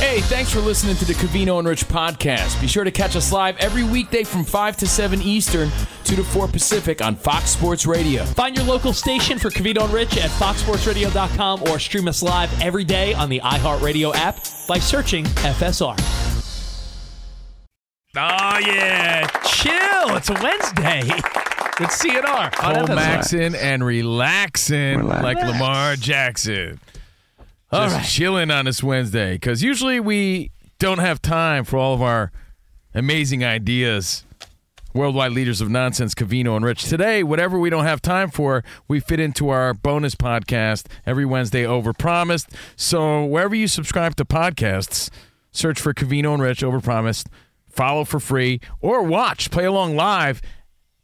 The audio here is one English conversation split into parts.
Hey, thanks for listening to the Covino and Rich podcast. Be sure to catch us live every weekday from 5 to 7 Eastern, 2 to 4 Pacific on Fox Sports Radio. Find your local station for Covino and Rich at foxsportsradio.com or stream us live every day on the iHeartRadio app by searching FSR. Oh, ah, yeah. Chill. It's a Wednesday. It's CNR. on FSR. Maxing and relaxing like Lamar Jackson. All Just right. chilling on this Wednesday because usually we don't have time for all of our amazing ideas. Worldwide leaders of nonsense, Covino and Rich. Today, whatever we don't have time for, we fit into our bonus podcast every Wednesday over promised. So wherever you subscribe to podcasts, search for Covino and Rich over promised, follow for free, or watch, play along live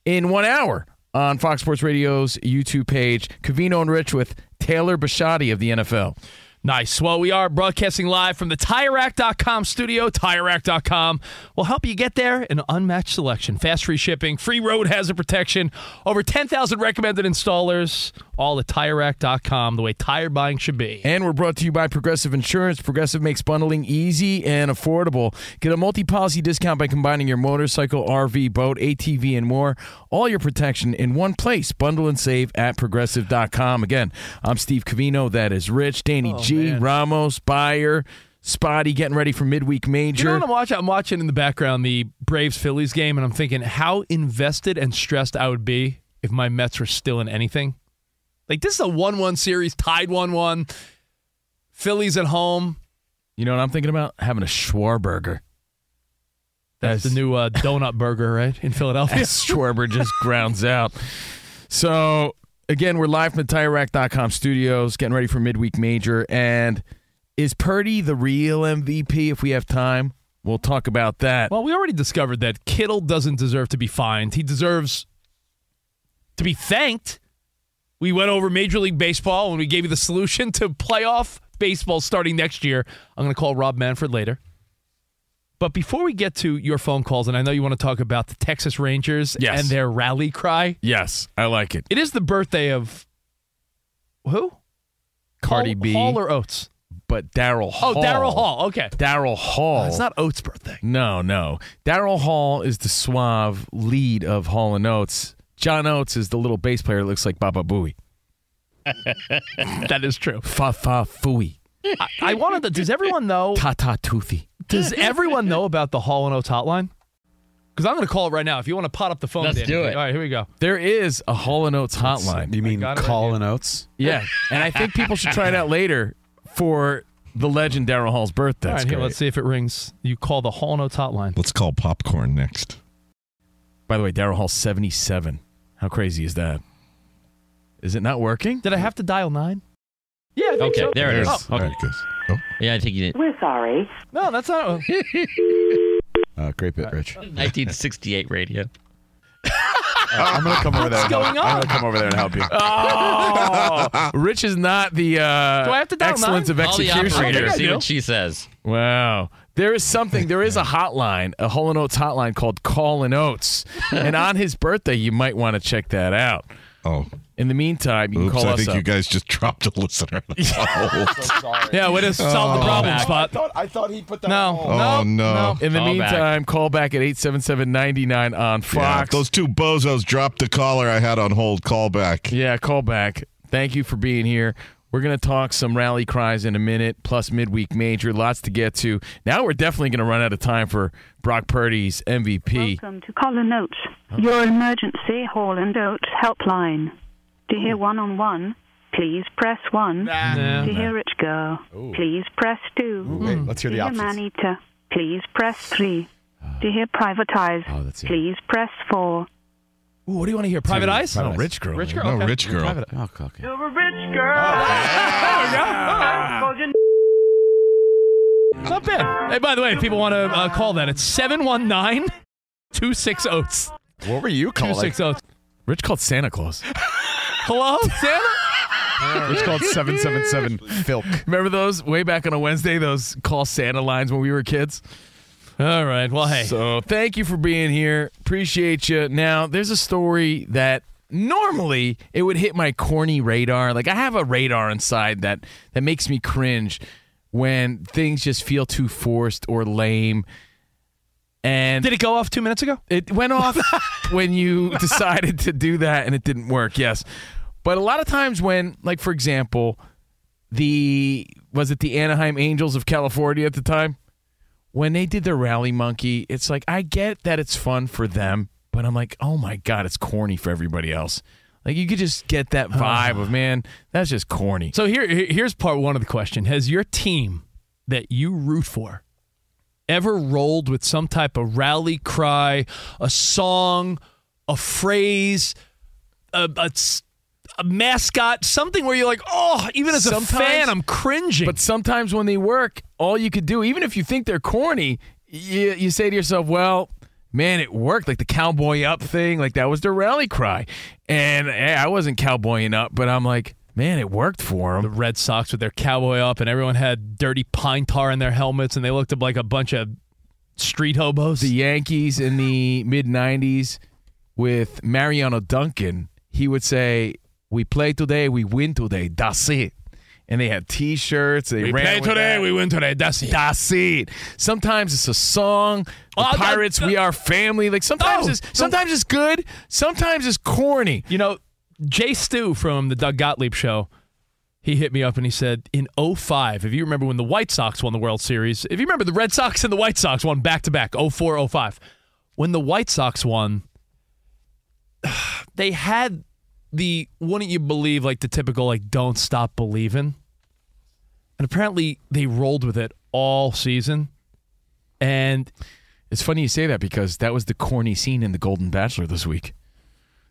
in one hour on Fox Sports Radio's YouTube page. Covino and Rich with Taylor Bashotti of the NFL. Nice. Well, we are broadcasting live from the TireRack.com studio. TireRack.com will help you get there an unmatched selection, fast free shipping, free road hazard protection, over 10,000 recommended installers, all at TireRack.com, the way tire buying should be. And we're brought to you by Progressive Insurance. Progressive makes bundling easy and affordable. Get a multi policy discount by combining your motorcycle, RV, boat, ATV, and more. All your protection in one place. Bundle and save at progressive.com. Again, I'm Steve Covino. That is Rich, Danny oh, G, man. Ramos, Byer, Spotty getting ready for midweek major. You major. know what I'm watching? I'm watching in the background the Braves Phillies game, and I'm thinking how invested and stressed I would be if my Mets were still in anything. Like, this is a 1 1 series, tied 1 1. Phillies at home. you know what I'm thinking about? Having a Schwarberger. That's As- the new uh, donut burger, right? In Philadelphia. as Schwarber just grounds out. So again, we're live from the TireRack.com studios, getting ready for midweek major. And is Purdy the real MVP? If we have time, we'll talk about that. Well, we already discovered that Kittle doesn't deserve to be fined. He deserves to be thanked. We went over Major League Baseball and we gave you the solution to playoff baseball starting next year. I'm going to call Rob Manfred later. But before we get to your phone calls, and I know you want to talk about the Texas Rangers Yes. and their rally cry, yes, I like it. it is the birthday of who? Cardi Hall, B, Hall or Oates? but Daryl oh, Hall. Oh, Daryl Hall. Okay. Daryl Hall. It's not Oates' birthday. No, no. Daryl Hall is the suave lead of Hall and Oates. John Oates is the little bass player that looks like Baba Booey. That is true. Fa fa fooey. I, I wanted to. Does everyone know? Ta ta toothy. Does everyone know about the Hall and Oates oh hotline? Because I'm going to call it right now. If you want to pot up the phone, Let's Danny. do it. All right, here we go. There is a Hall and Oates oh hotline. You mean got it right call and Oates? Yeah, and I think people should try it out later for the legend Daryl Hall's birthday. All right, here, let's see if it rings. You call the Hall and Oates oh hotline. Let's call popcorn next. By the way, Daryl Hall 77. How crazy is that? Is it not working? Did I have to dial nine? Yeah, I think Okay, so. there it is. Oh, All right, good. Oh, Yeah, I think you did. We're sorry. no, that's not. Uh, great bit, Rich. 1968 radio. I'm gonna come over there. and help- going I'm gonna come over there and help you. Oh, Rich is not the uh, Do I have to dial excellence nine? of Call the execution. operator. I See what she says. Wow. There is something, there is a hotline, a Hall and Oates hotline called Call and Oates. and on his birthday, you might want to check that out. Oh, In the meantime, you can oops! call I us think up. you guys just dropped a listener. Oh, Yeah, way to solve the oh. problem spot. thought I thought he put that. No. oh no! In the Call back. meantime, call back at 877-99 on Yeah, Fox. those two bozos dropped the caller I had on hold. Call back. Yeah, call back. Thank you for being here. We're going to talk some rally cries in a minute, plus midweek major. Lots to get to. Now we're definitely going to run out of time for Brock Purdy's MVP. Welcome to Colin Oates, your emergency Hall and Oates helpline. To hear one on one, please press one. Nah. To hear Rich go, please press two. Wait, let's hear the options. To the hear options. Maneater, please press three. To hear Private Eyes, Oh, that's it. please press four. Ooh, what do you want to hear? Private Eyes? No, Rich Girl. Rich girl. No, okay. rich girl. Private- Oh, okay. okay. You're a rich girl. Not bad. Hey, by the way, if people want to uh, call that, it's 719 26 Oats. What were you calling? 26 Oats. Rich called Santa Claus. Hello, Santa? It's called seven seven seven Filk. Remember those way back on a Wednesday, those call Santa lines when we were kids? All right. Well, hey. So thank you for being here. Appreciate you. Now, there's a story that normally it would hit my corny radar. Like I have a radar inside that that makes me cringe when things just feel too forced or lame. And Did it go off two minutes ago? it went off when you decided to do that and it didn't work. Yes. But a lot of times when like for example, the was it the Anaheim Angels of California at the time? When they did their rally monkey, it's like I get that it's fun for them, but I'm like, "Oh my god, it's corny for everybody else." Like you could just get that vibe of, "Man, that's just corny." So here, here- here's part one of the question: Has your team that you root for ever rolled with some type of rally cry, a song, a phrase, a, a a mascot, something where you're like, oh, even as a fan, I'm cringing. But sometimes when they work, all you could do, even if you think they're corny, you, you say to yourself, well, man, it worked. Like the cowboy up thing, like that was their rally cry. And eh, I wasn't cowboying up, but I'm like, man, it worked for them. the. Red Sox with their cowboy up, and everyone had dirty pine tar in their helmets, and they looked up like a bunch of street hobos. The Yankees in the mid 90s with Mariano Duncan, he would say, we play today, we win today. That's it. And they had T-shirts. They we play today, that. we win today. That's it. That's it. Sometimes it's a song. Oh, Pirates, I- we are family. Like sometimes No, it's sometimes it's good. Sometimes it's corny. You know, Jay Stu from the Doug Gottlieb show, he hit me up and he said, in 05, if you remember when the White Sox won the World Series, if you remember the Red Sox and the White Sox won back to oh back, 04, 05, when the White Sox won, they had the, wouldn't you believe, like the typical, like, don't stop believing. And apparently they rolled with it all season. And It's funny you say that because that was the corny scene in The Golden Bachelor this week.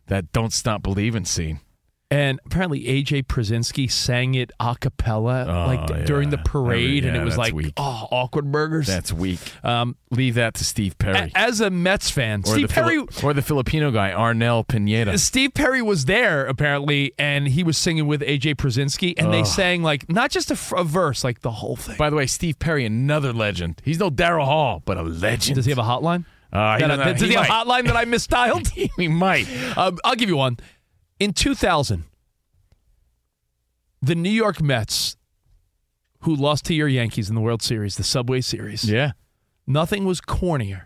That "Don't Stop Believing" scene. And apparently AJ Pierzynski sang it a cappella Oh, like yeah. during the parade, Yeah, and it was like, weak. oh, awkward burgers. That's weak. um, Leave that to Steve Perry a- as a Mets fan, or Steve Perry. Fili- or the Filipino guy Arnel Pineda. Steve Perry was there apparently, and he was singing with AJ Pierzynski, and they sang like not just a, verse, like the whole thing. By the way, Steve Perry, another legend. He's no Daryl Hall, but a legend. Does he have a hotline? Uh, he That doesn't- he, he have a hotline that I misdialed? he might. um, I'll give you one. In 2000, the New York Mets, who lost to your Yankees in the World Series, the Subway Series, Yeah. nothing was cornier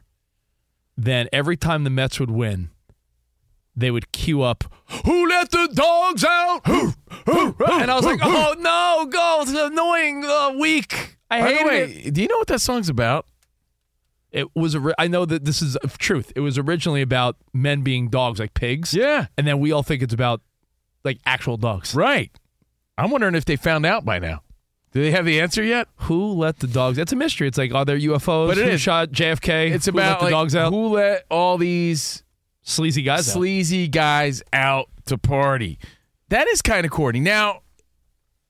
than every time the Mets would win, they would cue up, Who let the dogs out? Who? Who? And I was like, Oh no, go. It's annoying, uh, weak. I By hate the way, it. do you know what that song's about? It was, I know that this is of truth. It was originally about men being dogs, like pigs. Yeah. And then we all think it's about like actual dogs. Right. I'm wondering if they found out by now. Do they have the answer yet? Who let the dogs? It's a mystery. It's like, are there UFOs? But it Who is. shot JFK? It's Who let about the like, dogs out. who let all these Sleazy guys out. sleazy guys out to party. That is kind of corny. Now,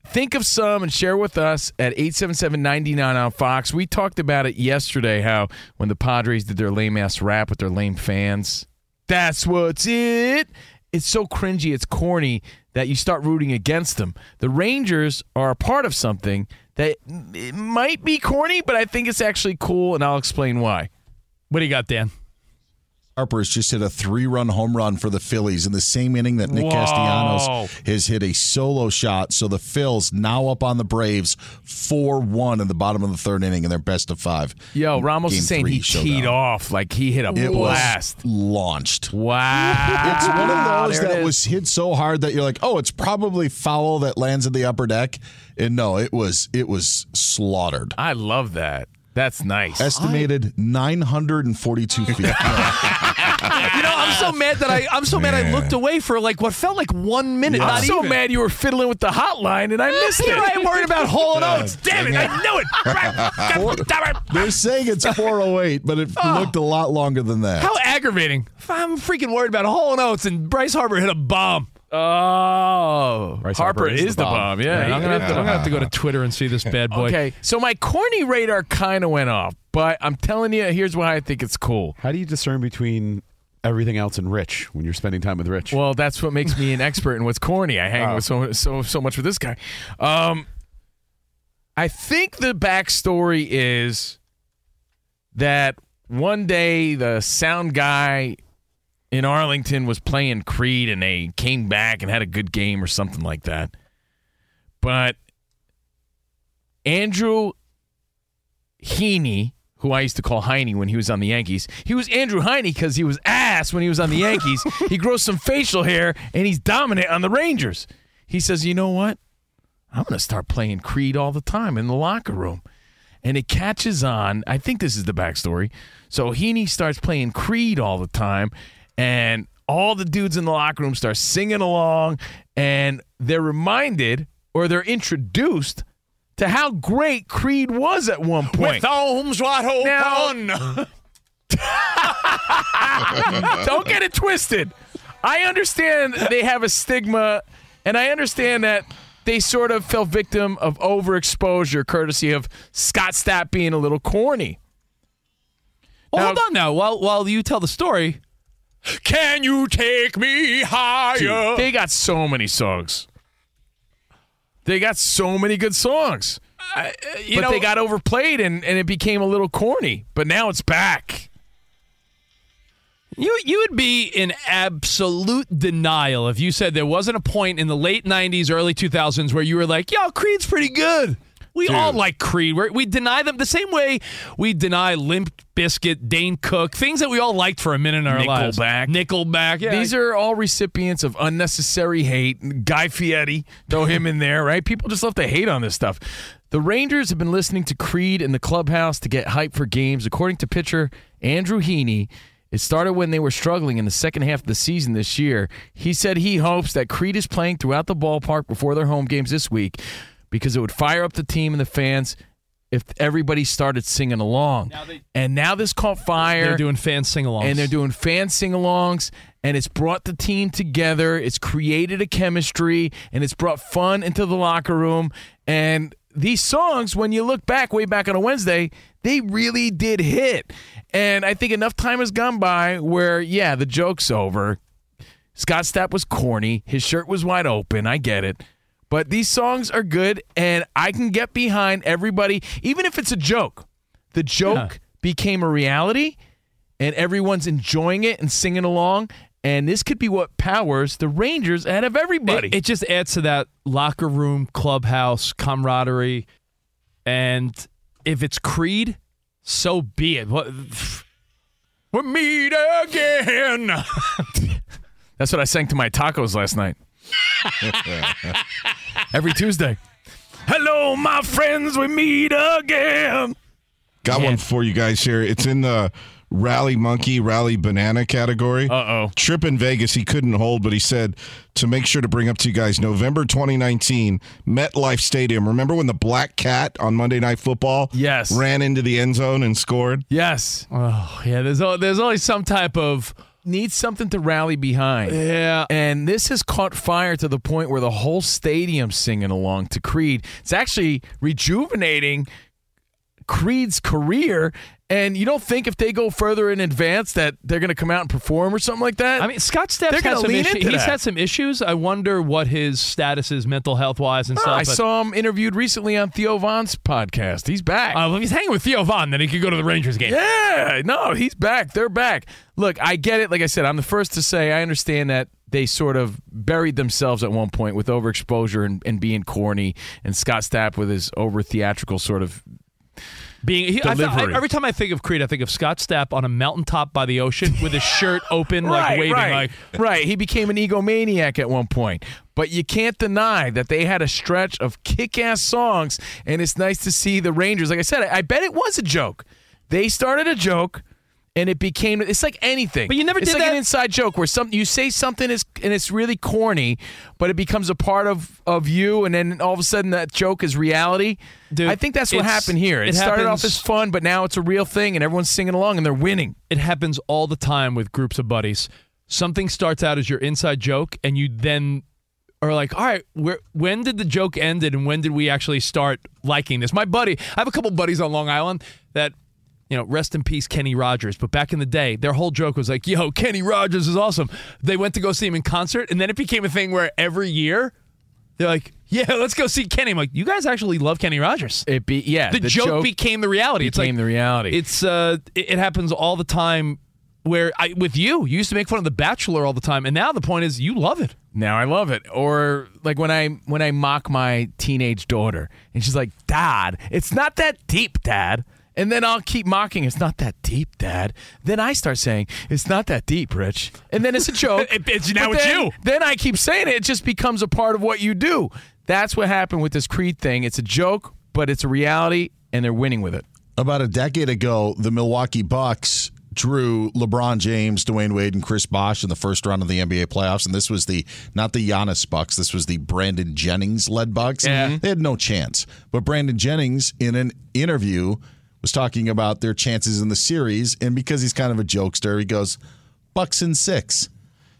think of some and share with us at 877-99 on Fox. We talked about it yesterday how when the Padres did their lame ass rap with their lame fans, That's what's it. It's so cringy, it's corny that you start rooting against them. The Rangers are a part of something that might be corny, but I think it's actually cool, and I'll explain why. What do you got, Dan? Harper's just hit a three-run home run for the Phillies in the same inning that Nick Whoa. Castellanos has hit a solo shot. So the Phils now up on the Braves four-one in the bottom of the third inning in their best of five. Yo, Ramos Game is saying three he showdown. teed off like he hit a It blast. launched. Wow. It's one of those There that was hit so hard that you're like, oh, it's probably foul that lands in the upper deck, and no, it was it was slaughtered. I love that. That's nice. Estimated 942 feet. You know, I'm so mad that I I'm so mad I looked away for like what felt like one minute. I'm so even. mad you were fiddling with the hotline and I eh, missed it. I am worried about Hall and Oates. Damn it! I knew it. They're saying it's 408, but it oh. looked a lot longer than that. How aggravating! I'm freaking worried about Hall and Oates, and Bryce Harper hit a bomb. Oh, Bryce Harper, Harper is, the bomb. Yeah, I'm, gonna have to, I'm gonna have to go to Twitter and see this bad boy. Okay, so my corny radar kind of went off, but I'm telling you, here's why I think it's cool. How do you discern between everything else and Rich when you're spending time with Rich? Well, that's what makes me an expert in what's corny. I hang with so so so much with this guy. Um, I think the backstory is that one day the sound guy in Arlington was playing Creed and they came back and had a good game or something like that. But Andrew Heaney, who I used to call Heine when he was on the Yankees, he was Andrew Heine because he was ass when he was on the Yankees. he grows some facial hair and he's dominant on the Rangers. He says, you know what? I'm going to start playing Creed all the time in the locker room. And it catches on. I think this is the backstory. So Heaney starts playing Creed all the time, and all the dudes in the locker room start singing along, and they're reminded or they're introduced to how great Creed was at one point. With arms wide Now- Don't get it twisted. I understand they have a stigma, and I understand that they sort of fell victim of overexposure, courtesy of Scott Stapp being a little corny. Well, Now- hold on now. While while you tell the story, can you take me higher? They got so many songs. They got so many good songs. Uh, uh, you but know, they got overplayed and, and it became a little corny. But now it's back. You you would be in absolute denial if you said there wasn't a point in the late '90s, early 2000s where you were like, "Yo, Creed's pretty good." We all like Creed. We're, we deny them the same way we deny Limp Bizkit, Dane Cook, things that we all liked for a minute in our lives. Nickelback. Nickelback. Yeah. These are all recipients of unnecessary hate. Guy Fieri, throw him in there, right? People just love to hate on this stuff. The Rangers have been listening to Creed in the clubhouse to get hype for games. According to pitcher Andrew Heaney, it started when they were struggling in the second half of the season this year. He said he hopes that Creed is playing throughout the ballpark before their home games this week because it would fire up the team and the fans if everybody started singing along. and now this caught fire. They're doing fan sing-alongs. and they're doing fan sing-alongs and it's brought the team together. It's created a chemistry and it's brought fun into the locker room. And these songs when you look back way back on a wednesday they really did hit. And i think enough time has gone by where yeah the joke's over. Scott stapp was corny. His shirt was wide open. I get it but these songs are good and i can get behind everybody even if it's a joke the joke became a reality and everyone's enjoying it and singing along. And this could be what powers the Rangers ahead of everybody. It, it just adds to that locker room, clubhouse camaraderie. And if it's Creed, so be it. What, we meet again. That's what I sang to my tacos last night. Every Tuesday. Hello, my friends, we meet again. Got one for you guys here. It's in the Rally Monkey, Rally Banana category. Uh oh. Trip in Vegas, he couldn't hold, but he said to make sure to bring up to you guys November 2019, MetLife Stadium. Remember when the black cat on Monday Night Football Yes. ran into the end zone and scored? Yes. oh, yeah, there's, there's always some type of. Needs something to rally behind. Yeah. And this has caught fire to the point where the whole stadium's singing along to Creed. It's actually rejuvenating Creed's career. And you don't think if they go further in advance that they're going to come out and perform or something like that? I mean, Scott gonna had some issues. He's had some issues. I wonder what his status is, mental health wise and Oh, stuff. I saw him interviewed recently on Theo Von's podcast. He's back. Uh, well, if he's hanging with Theo Von, then he could go to the Rangers game. Yeah, no, he's back. They're back. Look, I get it. Like I said, I'm the first to say I understand that they sort of buried themselves at one point with overexposure and, and being corny, and Scott Stapp with his over theatrical sort of. Being he, I I- every time I think of Creed, I think of Scott Stapp on a mountaintop by the ocean with his shirt open, like waving, right, like right. He became an egomaniac at one point, but you can't deny that they had a stretch of kick-ass songs, and it's nice to see the Rangers. Like I said, I, I bet it was a joke. They started a joke. And it became it's like anything. But you never did. it's did like that- an inside joke where something you say something is and it's really corny, but it becomes a part of of you, and then all of a sudden that joke is reality. Dude, I think that's what happened here. It, it started off happens- as fun, but now it's a real thing, and everyone's singing along and they're winning. it happens all the time with groups of buddies. Something starts out as your inside joke, and you then are like, all right, where, when did the joke end and when did we actually start liking this? My buddy, I have a couple buddies on Long Island that, you know, rest in peace, Kenny Rogers. But back in the day, their whole joke was like, yo, Kenny Rogers is awesome. They went to go see him in concert, and then it became a thing where every year they're like, yeah, let's go see Kenny. I'm like, you guys actually love Kenny Rogers. It be yeah. The, joke, became the reality. it's became like, the reality. It's uh, it, it happens all the time. Where I with you, you used to make fun of The Bachelor all the time, and now the point is you love it. Now I love it. Or like when I when I mock my teenage daughter and she's like, "Dad, it's not that deep, Dad." And then I'll keep mocking, "It's not that deep, Dad." Then I start saying, "It's not that deep, Rich." And then it's a joke. It- it's- now But it's then- you. Then I keep saying it. It just becomes a part of what you do. That's what happened with this Creed thing. It's a joke, but it's a reality, and they're winning with it. About a decade ago, the Milwaukee Bucks drew LeBron James, Dwyane Wade, and Chris Bosh in the first round of the NBA playoffs. And this was the not the Giannis Bucks. This was the Brandon Jennings led Bucks. Yeah. They had no chance. But Brandon Jennings, in an interview, was talking about their chances in the series. And because he's kind of a jokester, he goes, Bucks in six.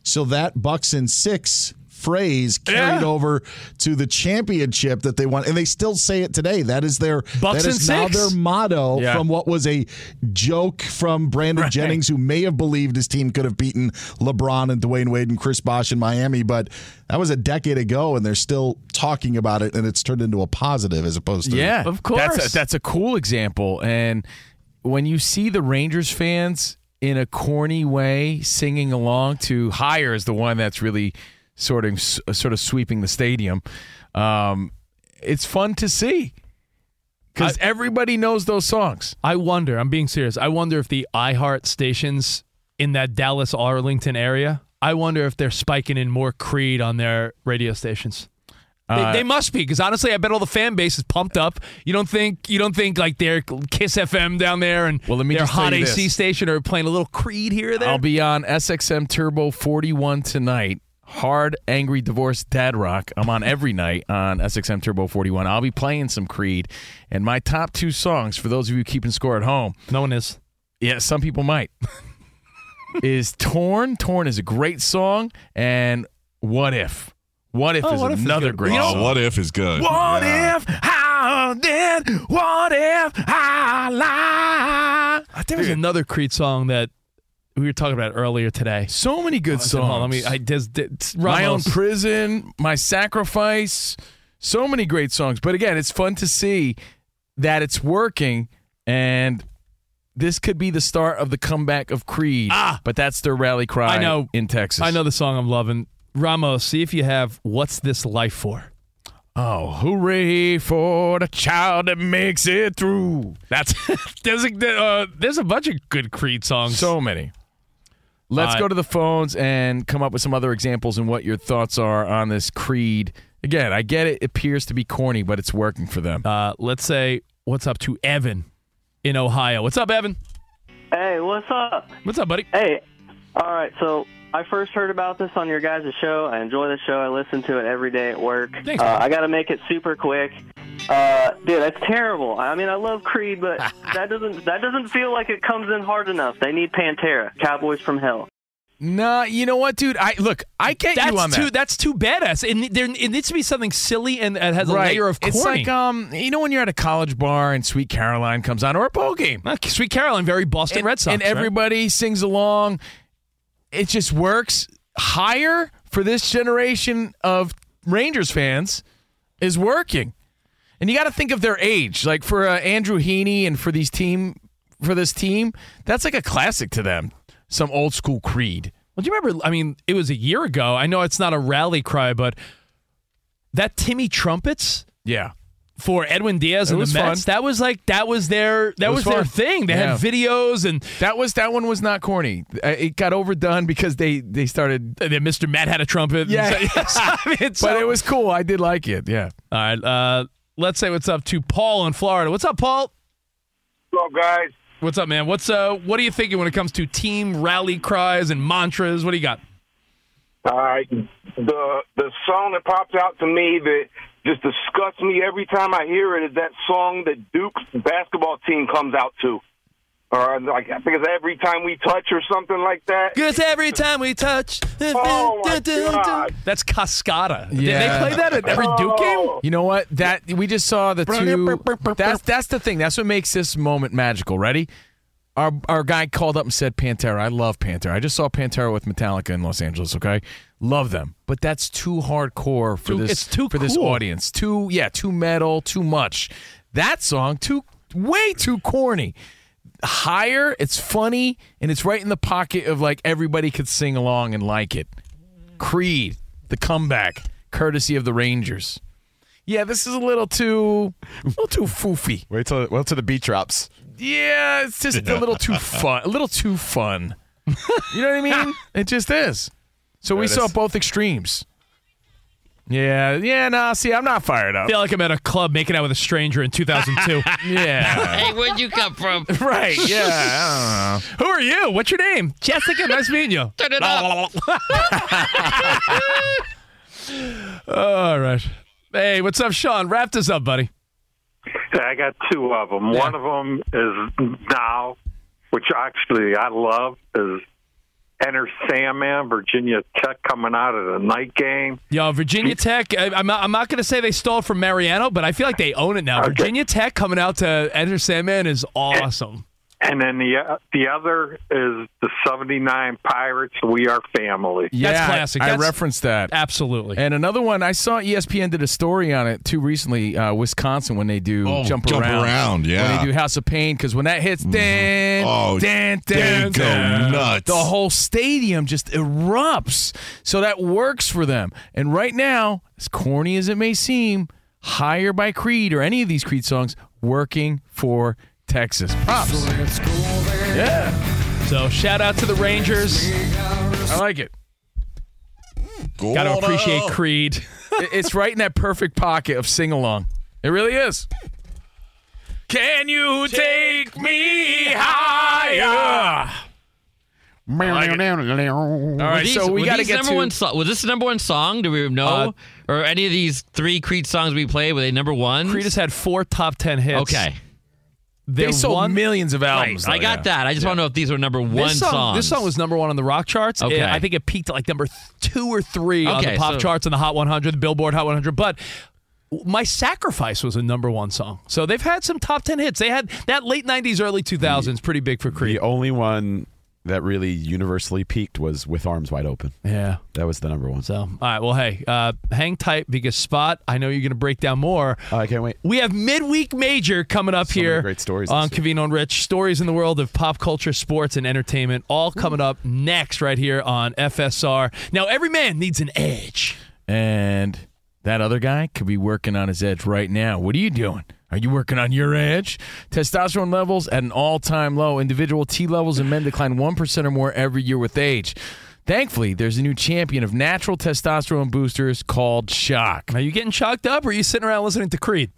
So that Bucks in six phrase carried Yeah. over to the championship that they won, and they still say it today. That is their Bucks that in now their motto Yeah. from what was a joke from Brandon Right. Jennings, who may have believed his team could have beaten LeBron and Dwyane Wade and Chris Bosh in Miami, but that was a decade ago, and they're still talking about it, and it's turned into a positive as opposed to Yeah, Of That's course. a, that's a cool example. And when you see the Rangers fans in a corny way singing along to "Higher" is the one that's really sort of sort of sweeping the stadium. Um, it's fun to see because everybody knows those songs. I wonder. I'm being serious. I wonder if the iHeart stations in that Dallas Arlington area. I wonder if they're spiking in more Creed on their radio stations. They, Uh, they must be because honestly, I bet all the fan base is pumped up. You don't think you don't think like their Kiss FM down there and Well, let me their hot AC this. station are playing a little Creed here or there. I'll be on SXM Turbo 41 tonight. Hard, angry, divorced dad rock. I'm on every night on SXM Turbo 41. I'll be playing some Creed. And my top two songs, for those of you keeping score at home, no one is. yeah, some people might, is Torn. Torn is a great song. And What If? What If Oh, is What If is another good. great You know- Oh, song. what if is good? What Yeah. if how then? What if I lie? There was another Creed song that we were talking about earlier today. So many good Hold on, songs. let me. I just My own prison, my sacrifice. So many great songs. But again, it's fun to see that it's working and this could be the start of the comeback of Creed. Ah! but that's their rally cry I know. in Texas. I know the song I'm loving. Ramos, see if you have "What's This Life For." Oh, hooray for the child that makes it through. That's there's a uh, there's a bunch of good Creed songs. So many. Let's Uh, go to the phones and come up with some other examples and what your thoughts are on this Creed. Again, I get it, it appears to be corny, but it's working for them. uh, let's say what's up to Evan in Ohio. What's up, Evan? Hey, what's up? What's up, buddy? Hey, all right. So I first heard about this on your guys' show. I enjoy the show. I listen to it every day at work. Thanks, uh. I got to make it super quick. Uh, dude, that's terrible. I mean, I love Creed, but that doesn't that doesn't feel like it comes in hard enough. They need Pantera, Cowboys from Hell. Nah, you know what, dude? I look, I get That's you on too. that. That's too badass. And there, it needs to be something silly and that has a layer of corny. It's like um, you know when you're at a college bar and Sweet Caroline comes on or a bowl game. Uh, Sweet Caroline, very Boston and, Red Sox, and right? everybody sings along. It just works. Higher for this generation of Rangers fans is working, and you got to think of their age. Like for uh, Andrew Heaney and for these team for this team, that's like a classic to them. Some old school Creed. Well, do you remember? I mean, it was a year ago. I know it's not a rally cry, but that Timmy trumpets Yeah. For Edwin Diaz It and the Mets. fun. That was like that was their that It was, was their thing. They Yeah. had videos and That was that one was not corny. Uh, It got overdone because they they started. then Mr. Met had a trumpet. Yeah. Yes, I mean, But so- it was cool. I did like it. Yeah. all right. Uh, let's say what's up to Paul in Florida. What's up, Paul? What's up, guys? What's up, man? What's uh? What are you thinking when it comes to team rally cries and mantras? What do you got? All right. The the song that pops out to me that just disgusts me every time I hear it is that song that Duke's basketball team comes out to. Or like I think it's every time we touch or something like that. Because every time we touch, Oh, my God. that's Cascada. Did Yeah. they play that at every Duke oh. game? Oh. You know what? That we just saw the two. That's that's the thing. That's what makes this moment magical. Ready? Our our guy called up and said Pantera. I love Pantera. I just saw Pantera with Metallica in Los Angeles. Okay, love them, but that's too hardcore for Too- this. it's too for this audience. Too yeah, too metal, too much. That song too way too corny. Higher, it's funny, and it's right in the pocket of like everybody could sing along and like it. Creed, the comeback, courtesy of the Rangers. Yeah, this is a little too, a little too foofy. Wait till wait till the beat drops. Yeah, it's just a little too fun. A little too fun. You know what I mean? it just is. So we saw both extremes. Yeah, yeah. Nah, see, I'm not fired up. I up. feel like I'm at a club making out with a stranger in 2002. Yeah, Hey, where'd you come from? right. Yeah, I don't know. Who are you? What's your name? Jessica. Nice meeting you. Turn it up. All right. Hey, what's up, Sean? Wrap this up, buddy. I got two of them. One of them is now, which actually I love, is Enter Sandman, Virginia Tech coming out of the night game. Yo, Virginia Tech. I, I'm not, I'm not going to say they stole from Mariano, but I feel like they own it now. Okay. Virginia Tech coming out to Enter Sandman is awesome. And then the uh, the other is the 79 Pirates, We Are Family. Yeah, I- classic. I, That's- referenced that. Absolutely. And another one, I saw ESPN did a story on it too recently. Uh, Wisconsin when they do Oh, jump, Jump around, Around, yeah. when they do House of Pain, because when that hits, dan, Oh, dan, they dan, go dan, nuts. The whole stadium just erupts. So that works for them. And right now, as corny as it may seem, higher by Creed or any of these Creed songs, working for Texas. Props. Yeah, so shout out to the Rangers. I like it. Got to appreciate Creed. It's right in that perfect pocket of sing along. It really is. Can you take me higher? All right, These- so we got to get number to. one song. Was this the number one song? Do we know? Uh, or any of these three Creed songs we played were they number one? Creed has had four top ten hits. Okay, they They're sold one- millions of right. albums. I got yeah. that. I just want to know if these were number one This song, songs. this song was number one on the rock charts. Okay. I think it peaked at like number two or three on the pop so- charts and the Hot 100, the Billboard Hot 100. But My Sacrifice was a number one song. So they've had some top 10 hits. They had that late 90s, early 2000s, pretty big for Creed. The only one that really universally peaked was with arms wide open. Yeah. That was the number one. So, all right. Well, hey, uh, hang tight because Spot, I know you're going to break down more. Oh, I can't wait. We have midweek major coming up So many here great stories on this. Covino and Rich. Stories in the world of pop culture, sports, and entertainment, all coming up next right here on FSR. Now, every man needs an edge. And that other guy could be working on his edge right now. What are you doing? Are you working on your edge? Testosterone levels at an all time low. Individual T levels in men decline 1% or more every year with age. Thankfully, there's a new champion of natural testosterone boosters called Chalk. Are you getting chalked up or are you sitting around listening to Creed?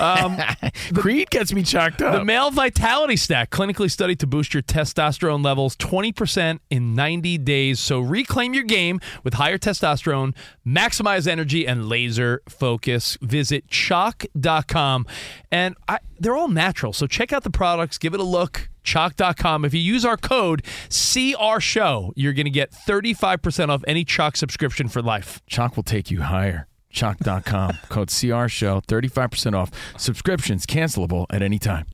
Um, Creed gets me chalked up. The male vitality stack, clinically studied to boost your testosterone levels 20% in 90 days. So reclaim your game with higher testosterone, maximize energy, and laser focus. Visit chalk.com. And I, they're all natural. So check out the products, give it a look. Chalk.com. If you use our code CR Show, you're going to get 35% off any Chalk subscription for life. Chalk will take you higher. Chalk.com. Code CR Show. 35% off. Subscriptions cancelable at any time.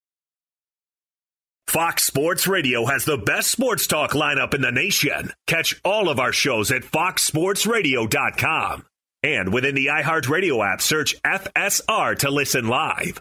Fox Sports Radio has the best sports talk lineup in the nation. Catch all of our shows at foxsportsradio.com. And within the iHeartRadio app, search FSR to listen live.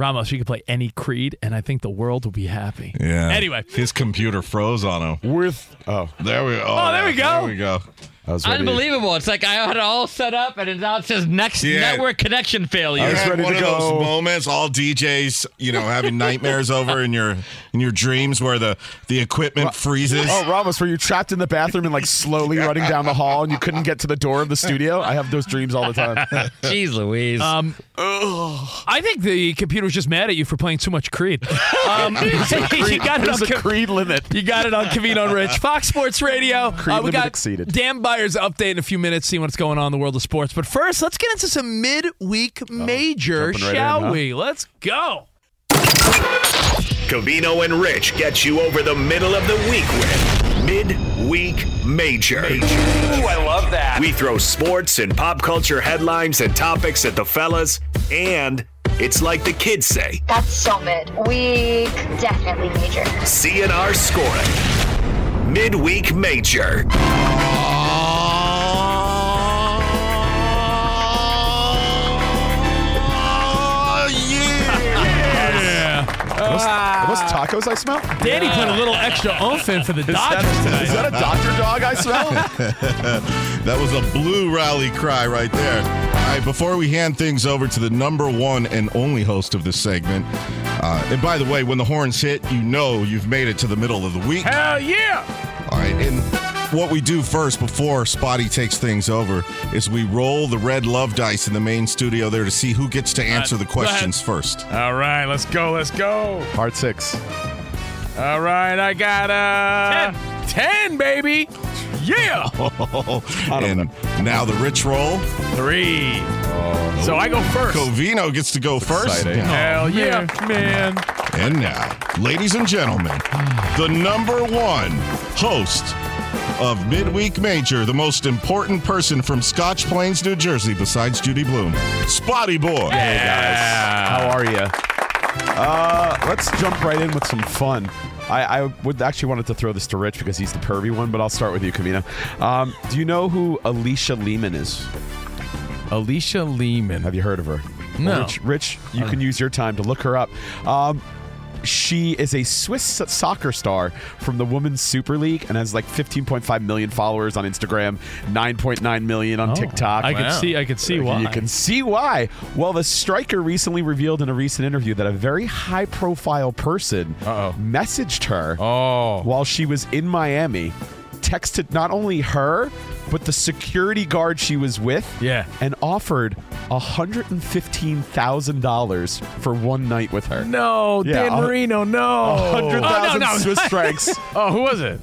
Ramos, you can play any Creed, and I think the world will be happy. Yeah. Anyway. his computer froze on him. With oh, There we go. Oh, there we go. There we go. I was ready. Unbelievable. It's like I had it all set up and it now it says next Yeah. network connection failure. You had one of those moments, all DJs, you know, having nightmares over in your in your dreams where the the equipment freezes. Oh, Ramos, were you trapped in the bathroom and like slowly running down the hall and you couldn't get to the door of the studio? I have those dreams all the time. Jeez Louise. Um, I think the computer's just mad at you for playing too much Creed. Um, you got it on There's a Co- Creed limit. You got it on Covino and Rich. Fox Sports Radio. Creed Uh, we limit got exceeded. Dan Byers update in a few minutes, see what's going on in the world of sports. But first, let's get into some midweek major, right shall in, huh? we? Let's go. Covino and Rich get you over the middle of the week with Midweek Major. Ooh, I love that. We throw sports and pop culture headlines and topics at the fellas, and it's like the kids say That's so mid. Week definitely major. CNR scoring. Midweek Major. Are those, are those tacos I smell? Danny put a little extra oomph in for the Is Dodgers that, tonight. is that a Dodger dog I smell? that was a blue rally cry right there. All right, before we hand things over to the number one and only host of this segment, uh, and by the way, when the horns hit, you know you've made it to the middle of the week. Hell yeah! All right, and what we do first before Spotty takes things over is we roll the red love dice in the main studio there to see who gets to answer the questions first. All right, let's go. Let's go. Part six. All right, I got uh, 10, baby. Yeah. and now the rich roll. Three. So I go first. Covino gets to go first. exciting. Hell yeah, man. And now, ladies and gentlemen, the number one host of Midweek Major, the most important person from Scotch Plains, New Jersey, besides Judy Blume, Spotty Boy. Hey guys, how are you? Uh, let's jump right in with some fun. I, I would actually wanted to throw this to Rich because he's the pervy one, but I'll start with you, Covino. Um, do you know who Alisha Lehmann is? Alisha Lehmann. Have you heard of her? No. Rich, Rich you can use your time to look her up. Um, she is a Swiss soccer star from the Women's Super League and has like 15.5 million followers on Instagram, 9.9 million on Oh, TikTok. I can see- I can see why. You can see why. Well, the striker recently revealed in a recent interview that a very high-profile person messaged her oh. while she was in Miami, texted not only her but the security guard she was with, yeah, and offered hundred and fifteen thousand dollars for one night with her. No, Yeah, Dan Marino, no. A hundred thousand Oh, no, no. Swiss francs. oh, who was it?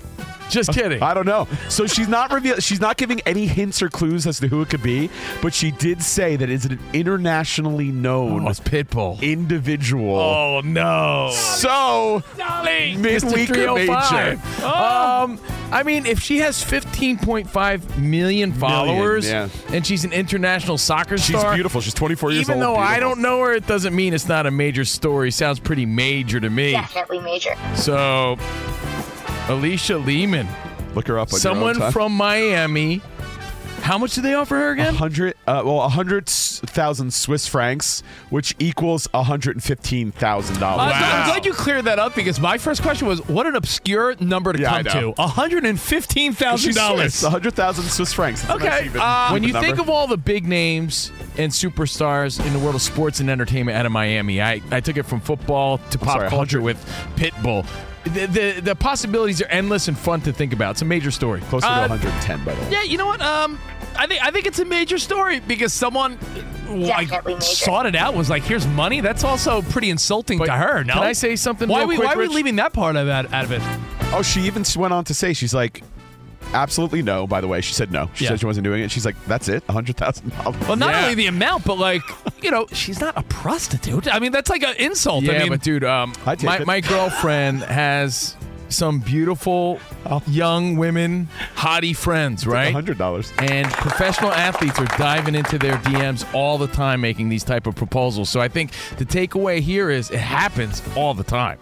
Just kidding. I don't know. So she's not reveal. She's not giving any hints or clues as to who it could be, but she did say that it's an internationally known Oh, it's Pitbull individual. Oh no! So Darling, midweek Mr. major. 305. Um, I mean, if she has 15.5 million followers yeah. and she's an international soccer She's star, beautiful. She's 24 years even old. Even though I don't know her, it doesn't mean it's not a major story. Sounds pretty major to me. Definitely major. So, Alisha Lehmann, look her up. On someone your own time. from Miami. How much did they offer her again? Hundred, uh, well, a hundred thousand Swiss francs, which equals hundred and fifteen thousand Uh, dollars. so I'm glad you cleared that up because my first question was, what an obscure number to Yeah, come know. to. $115,000. A hundred thousand Swiss francs. That's a nice Okay. even- uh, when even you think of all the big names and superstars in the world of sports and entertainment out of Miami, I, I took it from football to pop sorry, culture with Pitbull. The, the the possibilities are endless and fun to think about. It's a major story. closer to Uh, 110, by the way. Yeah, you know what? Um, I think I think it's a major story because someone like sought it out. Was like, "Here's money." That's also pretty insulting to her. No, Can I say something Why real we quick, why are we leaving that part of that out of it? Oh, she even went on to say she's like, absolutely no. By the way, she said no. She Yeah. said she wasn't doing it. She's like, that's it, a hundred thousand dollars. Well, not Yeah. only the amount, but like, you know, she's not a prostitute. I mean, that's like an insult. Yeah, I mean, but dude, um, my, my girlfriend has some beautiful young women, hottie friends, right? hundred dollars. And professional athletes are diving into their DMs all the time, making these type of proposals. So I think the takeaway here is it happens all the time.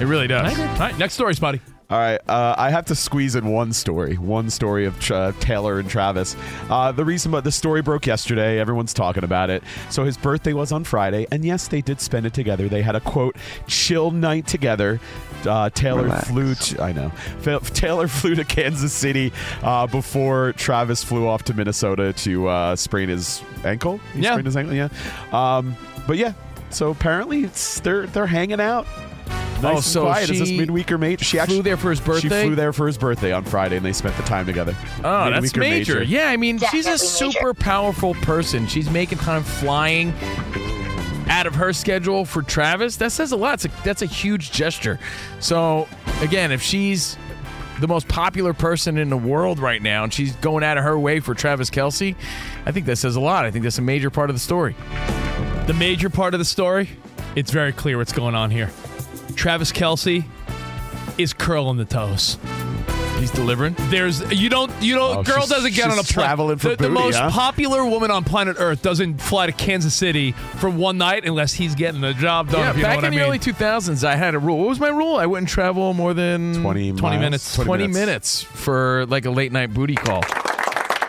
It really does. All right, next story, Spotty. All right, uh, I have to squeeze in one story, one story of uh, Taylor and Travis. Uh, the reason, but the story broke yesterday. Everyone's talking about it. So his birthday was on Friday, and yes, they did spend it together. They had a quote chill night together. Uh, Taylor Relax. flew. To, I know. F- Taylor flew to Kansas City uh, before Travis flew off to Minnesota to uh, sprain his ankle. He Yeah. sprained his ankle. Yeah. Um, but yeah. So apparently, it's they're they're hanging out. Oh, nice Oh, and so quiet. Is this she midweeker mate? She flew actually there for his birthday. She flew there for his birthday on Friday, and they spent the time together. Oh, that's Midweeker major. Yeah, I mean, she's a Definitely major. super powerful person. She's making time flying out of her schedule for Travis. That says a lot. It's a, that's a huge gesture. So, again, if she's the most popular person in the world right now and she's going out of her way for Travis Kelce, I think that says a lot. I think that's a major part of the story. The major part of the story, it's very clear what's going on here. Travis Kelce is curling the toes. He's delivering. There's you don't you don't Oh, girl doesn't get on a plane. traveling for the, the most huh? popular woman on planet Earth doesn't fly to Kansas City for one night unless he's getting the job done. yeah, back know what in I the mean. early 2000s, I had a rule. What was my rule? I wouldn't travel more than 20 20 miles? minutes. 20 minutes for like a late night booty call.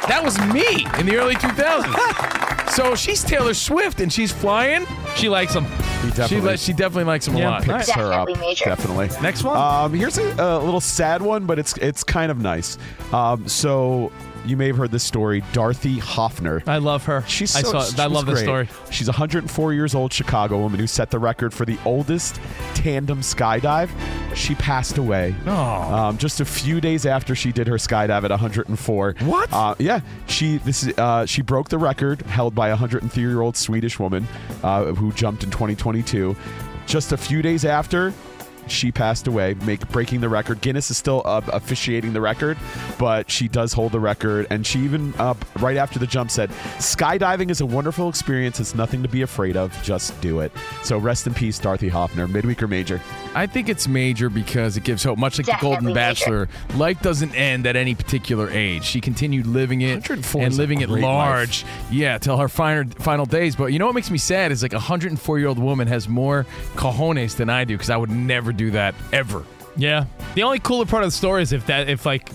That was me in the early 2000s. so she's Taylor Swift and she's flying. She likes him. He She, definitely li- she definitely likes him a Yeah. lot. picks her up. Definitely major. Definitely. Next one. Um, here's a, a little sad one, but it's it's kind of nice. Um, so you may have heard this story. Dorothy Hoffner. I love her. She's I so, saw. I she's love this story. She's a 104 years old Chicago woman who set the record for the oldest tandem skydive. She passed away. Oh. Um, just a few days after she did her skydive at 104. What? Uh, yeah, she this is uh, she broke the record held by a 103 year old Swedish woman uh, who jumped in 2022. Just a few days after. She passed away, make breaking the record. Guinness is still uh, officiating the record, but she does hold the record. And she even uh, right after the jump said, "Skydiving is a wonderful experience. It's nothing to be afraid of. Just do it." So rest in peace, Dorothy Hoffner. Midweek or major? I think it's major because it gives hope. Much like Definitely the Golden major. Bachelor, life doesn't end at any particular age. She continued living it and living it great large. Yeah, till her final final days. But you know what makes me sad is like a 104 year old woman has more cojones than I do because I would never do that ever. Yeah. The only cooler part of the story is if that if like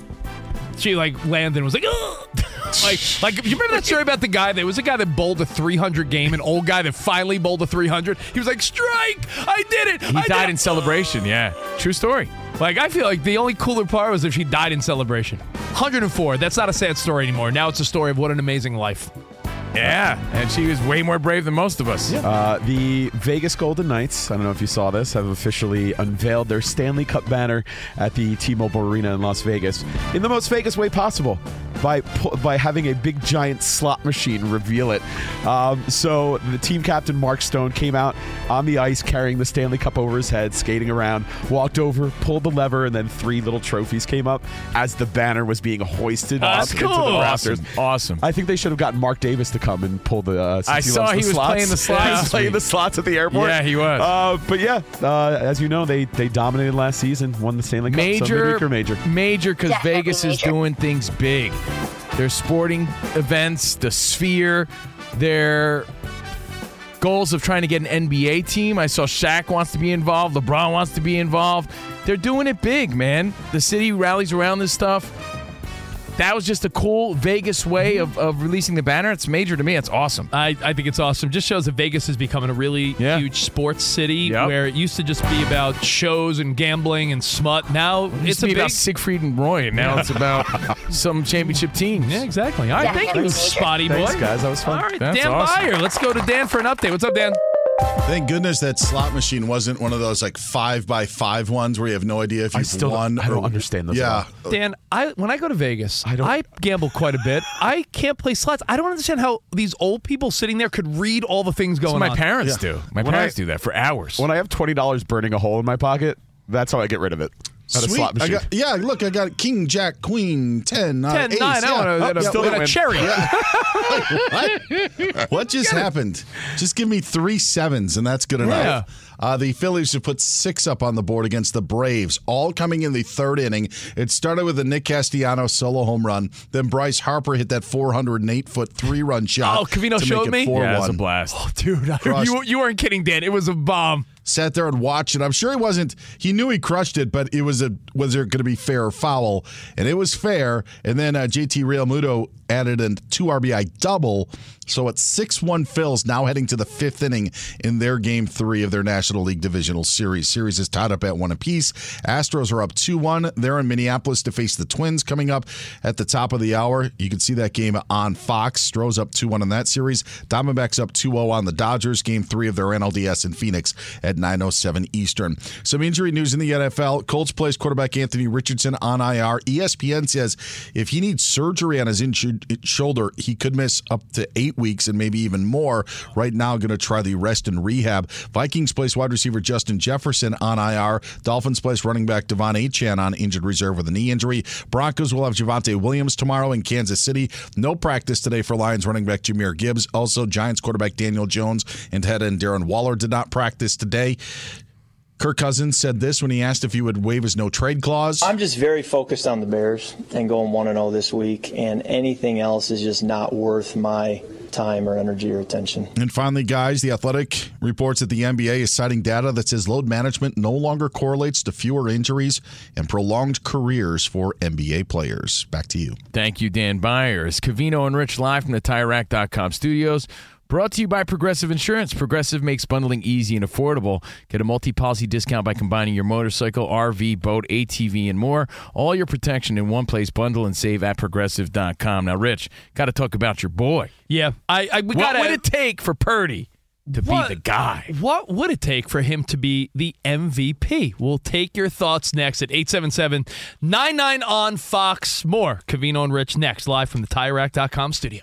she like landed and was like, Ugh! like like you remember that story about the guy? There was a guy that bowled a 300 game, an old guy that finally bowled a 300. He was like, "Strike! I did it! He I died it!" in celebration. Yeah, true story. Like I feel like the only cooler part was if she died in celebration. 104. That's not a sad story anymore. Now it's a story of what an amazing life. Yeah, and she was way more brave than most of us. Uh, the Vegas Golden Knights, I don't know if you saw this, have officially unveiled their Stanley Cup banner at the T-Mobile Arena in Las Vegas in the most Vegas way possible by by having a big giant slot machine reveal it. Um, so the team captain Mark Stone came out on the ice carrying the Stanley Cup over his head, skating around, walked over, pulled the lever, and then three little trophies came up as the banner was being hoisted That's up into the rafters. Awesome. Awesome. I think they should have gotten Mark Davis to come and pull the. Uh, I saw loves he was slots. playing the slots he was playing the slots at the airport. Yeah, he was. Uh, but yeah, uh, as you know, they they dominated last season, won the Stanley Cup. so Major, midweek major. major, because Definitely Vegas is doing things big. Their sporting events, the Sphere, their goals of trying to get an NBA team. I saw Shaq wants to be involved. LeBron wants to be involved. They're doing it big, man. The city rallies around this stuff. That was just a cool Vegas way of, of releasing the banner. It's major to me. It's awesome. I, I think it's awesome. Just shows that Vegas is becoming a really Yeah. huge sports city Yep. where it used to just be about shows and gambling and smut. Now It it's used a to be big about Siegfried and Roy, and now it's about some championship teams. Yeah, exactly. All right, thank you, Spotty boy. Thanks, guys. That was fun. All right, That's Dan awesome. Byer. Let's go to Dan for an update. What's up, Dan? Thank goodness that slot machine wasn't one of those like five by five ones where you have no idea if you've still won. don't, I don't or- understand those. Yeah, all. Dan, I when I go to Vegas, I I, don't- gamble quite a bit. I can't play slots. I don't understand how these old people sitting there could read all the things going what my on. parents do. My When parents I- do that for hours. When I have twenty dollars burning a hole in my pocket, that's how I get rid of it. At a Sweet. slot I machine. got, yeah, look, I got King, Jack, Queen, 10, uh, 10, ace. 9, I yeah. want Oh, a, yeah, still wait, a cherry. what? what just happened? Just give me three sevens, and that's good enough. Yeah. Uh, the Phillies have put six up on the board against the Braves, all coming in the third inning. It started with a Nick Castellanos solo home run. Then Bryce Harper hit that 408 foot three run shot. Oh, Covino showed make me? it 4 yeah, it's a blast. Oh, dude, I- you, you weren't kidding, Dan. It was a bomb. sat there and watched it. I'm sure he wasn't. He knew he crushed it, but it was a was there going to be fair or foul? And it was fair. And then uh, JT Realmuto added a two RBI double. So it's 6 1 Phils now heading to the fifth inning in their game three of their National League Divisional Series. Series is tied up at one apiece. Astros are up 2 1. They're in Minneapolis to face the Twins coming up at the top of the hour. You can see that game on Fox. Stros up 2 1 in that series. Diamondbacks up 2 0 on the Dodgers. Game three of their NLDS in Phoenix at 9.07 Eastern. Some injury news in the NFL. Colts plays quarterback Anthony Richardson on IR. ESPN says if he needs surgery on his injured shoulder, he could miss up to eight weeks and maybe even more. Right now, going to try the rest and rehab. Vikings place wide receiver Justin Jefferson on IR. Dolphins place running back De'Von Achane on injured reserve with a knee injury. Broncos will have Javonte Williams tomorrow in Kansas City. No practice today for Lions running back Jahmyr Gibbs. Also, Giants quarterback Daniel Jones and head end Darren Waller did not practice today. Kirk Cousins said this when he asked if he would waive his no trade clause. I'm just very focused on the Bears and going 1 0 this week, and anything else is just not worth my time or energy or attention. And finally, guys, The Athletic reports that the NBA is citing data that says load management no longer correlates to fewer injuries and prolonged careers for NBA players. Back to you. Thank you, Dan Byers. Covino and Rich live from the TireRack.com studios. Brought to you by Progressive Insurance. Progressive makes bundling easy and affordable. Get a multi policy discount by combining your motorcycle, RV, boat, ATV, and more. All your protection in one place. Bundle and save at progressive.com. Now, Rich, got to talk about your boy. Yeah, I, I we what gotta, would it take for Purdy to What- be the guy? What would it take for him to be the MVP? We'll take your thoughts next at 877 99 on Fox. More Covino and Rich next, live from the TireRack.com studio.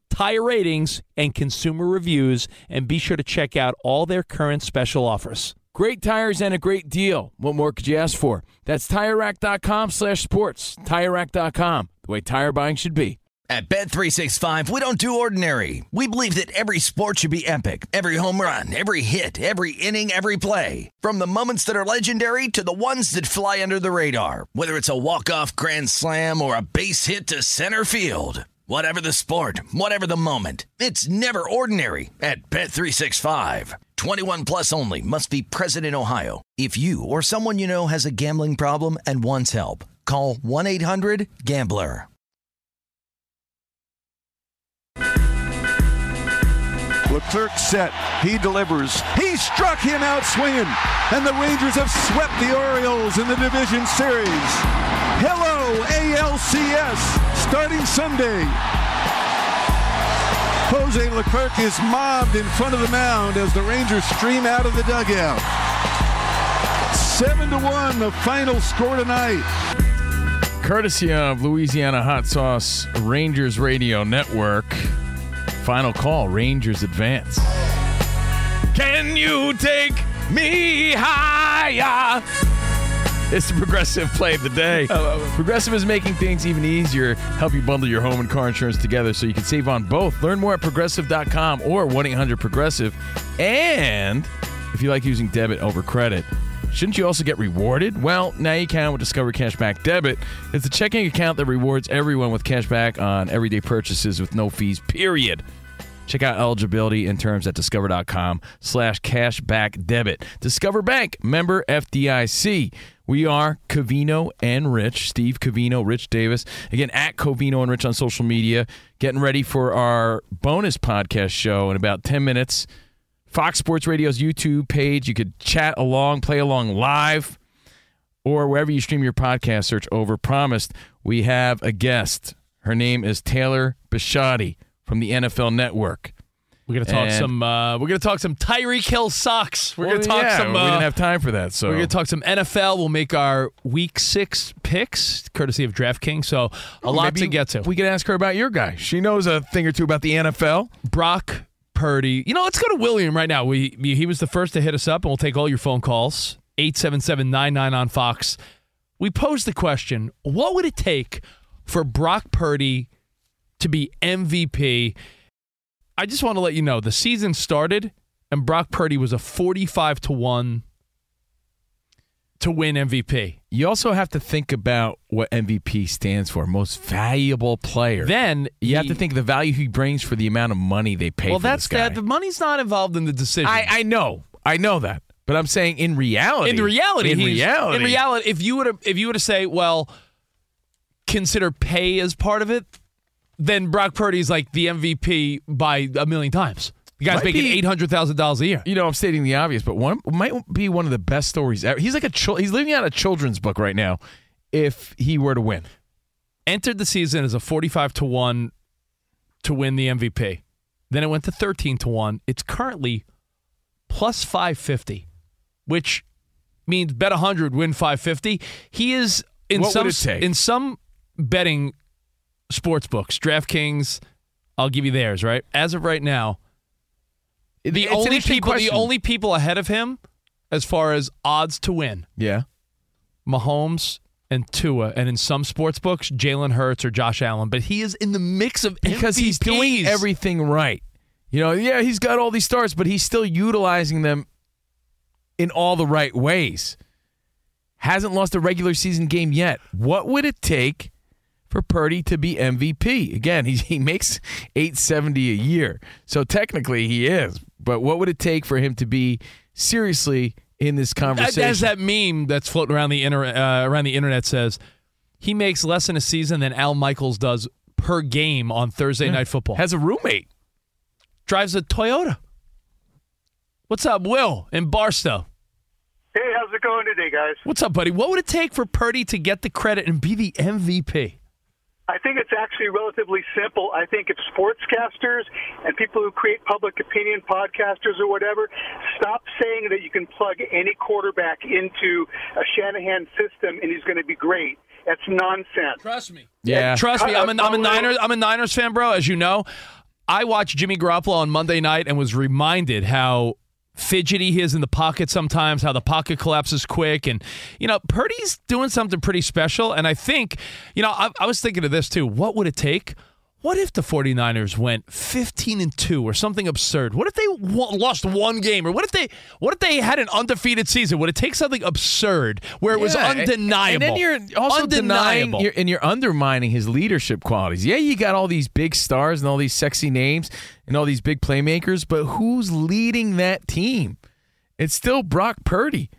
tire ratings, and consumer reviews, and be sure to check out all their current special offers. Great tires and a great deal. What more could you ask for? That's TireRack.com slash sports. TireRack.com, the way tire buying should be. At Bet365, we don't do ordinary. We believe that every sport should be epic. Every home run, every hit, every inning, every play. From the moments that are legendary to the ones that fly under the radar. Whether it's a walk-off grand slam or a base hit to center field. Whatever the sport, whatever the moment. It's never ordinary at Bet365. 21 plus only must be present in Ohio. If you or someone you know has a gambling problem and wants help, call 1-800-GAMBLER. Leclerc set. He delivers. He struck him out swinging. And the Rangers have swept the Orioles in the division series. Hello, ALCS, starting Sunday. Jose Leclerc is mobbed in front of the mound as the Rangers stream out of the dugout. Seven to one, the final score tonight. Courtesy of Louisiana Hot Sauce Rangers Radio Network. Final call, Rangers advance. Can you take me higher? It's the Progressive play of the day. Oh, oh, oh. Progressive is making things even easier. Help you bundle your home and car insurance together so you can save on both. Learn more at progressive.com or 1 800 Progressive. And if you like using debit over credit, shouldn't you also get rewarded? Well, now you can with Discover Cashback Debit. It's a checking account that rewards everyone with cash back on everyday purchases with no fees, period. Check out eligibility and terms at discover.com slash cashback debit. Discover Bank, member FDIC. We are Covino and Rich, Steve Covino, Rich Davis. Again, at Covino and Rich on social media. Getting ready for our bonus podcast show in about 10 minutes. Fox Sports Radio's YouTube page. You could chat along, play along live, or wherever you stream your podcast, search over. Promised, we have a guest. Her name is Taylor Bisciotti from the NFL Network. We're gonna talk And- some. Uh, we're gonna talk some Tyreek Hill socks. We're Well, gonna talk yeah, some. we Uh, didn't have time for that, so we're gonna talk some NFL. We'll make our Week Six picks, courtesy of DraftKings. So a lot to get to. We can ask her about your guy. She knows a thing or two about the NFL. Brock Purdy. You know, let's go to William right now. We he was the first to hit us up, and we'll take all your phone calls. 877-99 on Fox. We posed the question: What would it take for Brock Purdy to be MVP? I just want to let you know the season started, and Brock Purdy was a forty-five to one to win MVP. You also have to think about what MVP stands for most valuable player. Then you have to think the value he brings for the amount of money they pay well, that's that. The money's not involved in the decision. I, I know. I know that. But I'm saying in reality. in reality, in reality, in reality, if you would to if you were to say, well, consider pay as part of it, then Brock Purdy's like the MVP by a million times. The guy's Might making eight hundred thousand dollars a year. You know, I'm stating the obvious, but one might be one of the best stories ever. He's like a chil- he's living out a children's book right now. If he were to win, Entered the season as a forty-five to one to win the MVP. Then it went to thirteen to one. It's currently plus five fifty, which means bet hundred win five fifty. He is in What some in some betting sports books, DraftKings. I'll give you theirs. Right as of right now, the it's only people the only people ahead of him as far as odds to win, yeah, Mahomes and Tua, and in some sports books, Jalen Hurts or Josh Allen. But he is in the mix of because he's doing everything right. You know, yeah, he's got all these stars, but he's still utilizing them in all the right ways. Hasn't lost a regular season game yet. What would it take for Purdy to be MVP? Again, he he makes 870 a year. So technically he is. But what would it take for him to be seriously in this conversation? As that meme that's floating around the inter- uh, around the internet says, he makes less in a season than Al Michaels does per game on Thursday Yeah. night football. Has a roommate. Drives a Toyota. What's up, Will in Barstow? Hey, how's it going today, guys? What's up, buddy? What would it take for Purdy to get the credit and be the MVP? I think it's actually relatively simple. I think if sportscasters and people who create public opinion podcasters or whatever stop saying that you can plug any quarterback into a Shanahan system and he's going to be great. That's nonsense. Trust me. Yeah. Trust me, I'm a, I'm a Uh, Niners I'm a Niners fan, bro. As you know, I watched Jimmy Garoppolo on Monday night and was reminded how fidgety he is in the pocket sometimes, how the pocket collapses quick, and you know Purdy's doing something pretty special. And I think, you know, I, I was thinking of this too. What would it take? What if the 49ers went 15 and 2 or something absurd? What if they wa- lost one game or what if they what if they had an undefeated season? Would it take something absurd where it was Yeah, and- undeniable? And then you're also denying undeniable. you're, and you're undermining his leadership qualities. Yeah, you got all these big stars and all these sexy names and all these big playmakers, but who's leading that team? It's still Brock Purdy.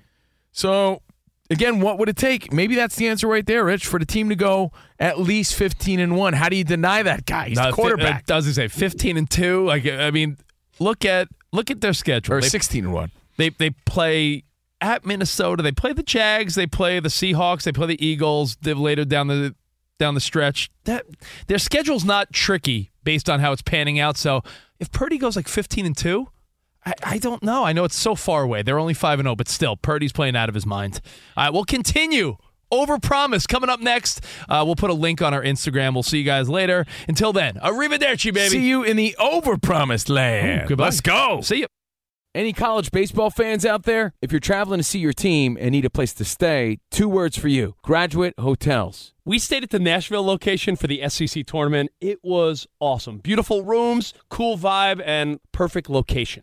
So again, what would it take? Maybe that's the answer right there, Rich, for the team to go at least 15 and 1. How do you deny that guy? He's No, the quarterback. It does he say 15 and 2? Like I mean, look at look at their schedule. Or They- 16 and 1. They they play at Minnesota. They play the Jags, they play the Seahawks, they play the Eagles. They've later down the down the stretch. That their schedule's not tricky based on how it's panning out. So, if Purdy goes like 15 and 2, I, I don't know. I know it's so far away. They're only 5 and 0, but still Purdy's playing out of his mind. All right, we'll continue Overpromise coming up next. Uh, we'll put a link on our Instagram. We'll see you guys later. Until then, arrivederci, baby. See you in the overpromised land. Ooh, goodbye. Let's go. See you. Any college baseball fans out there? If you're traveling to see your team and need a place to stay, two words for you Graduate Hotels. We stayed at the Nashville location for the SEC tournament. It was awesome. Beautiful rooms, cool vibe, and perfect location.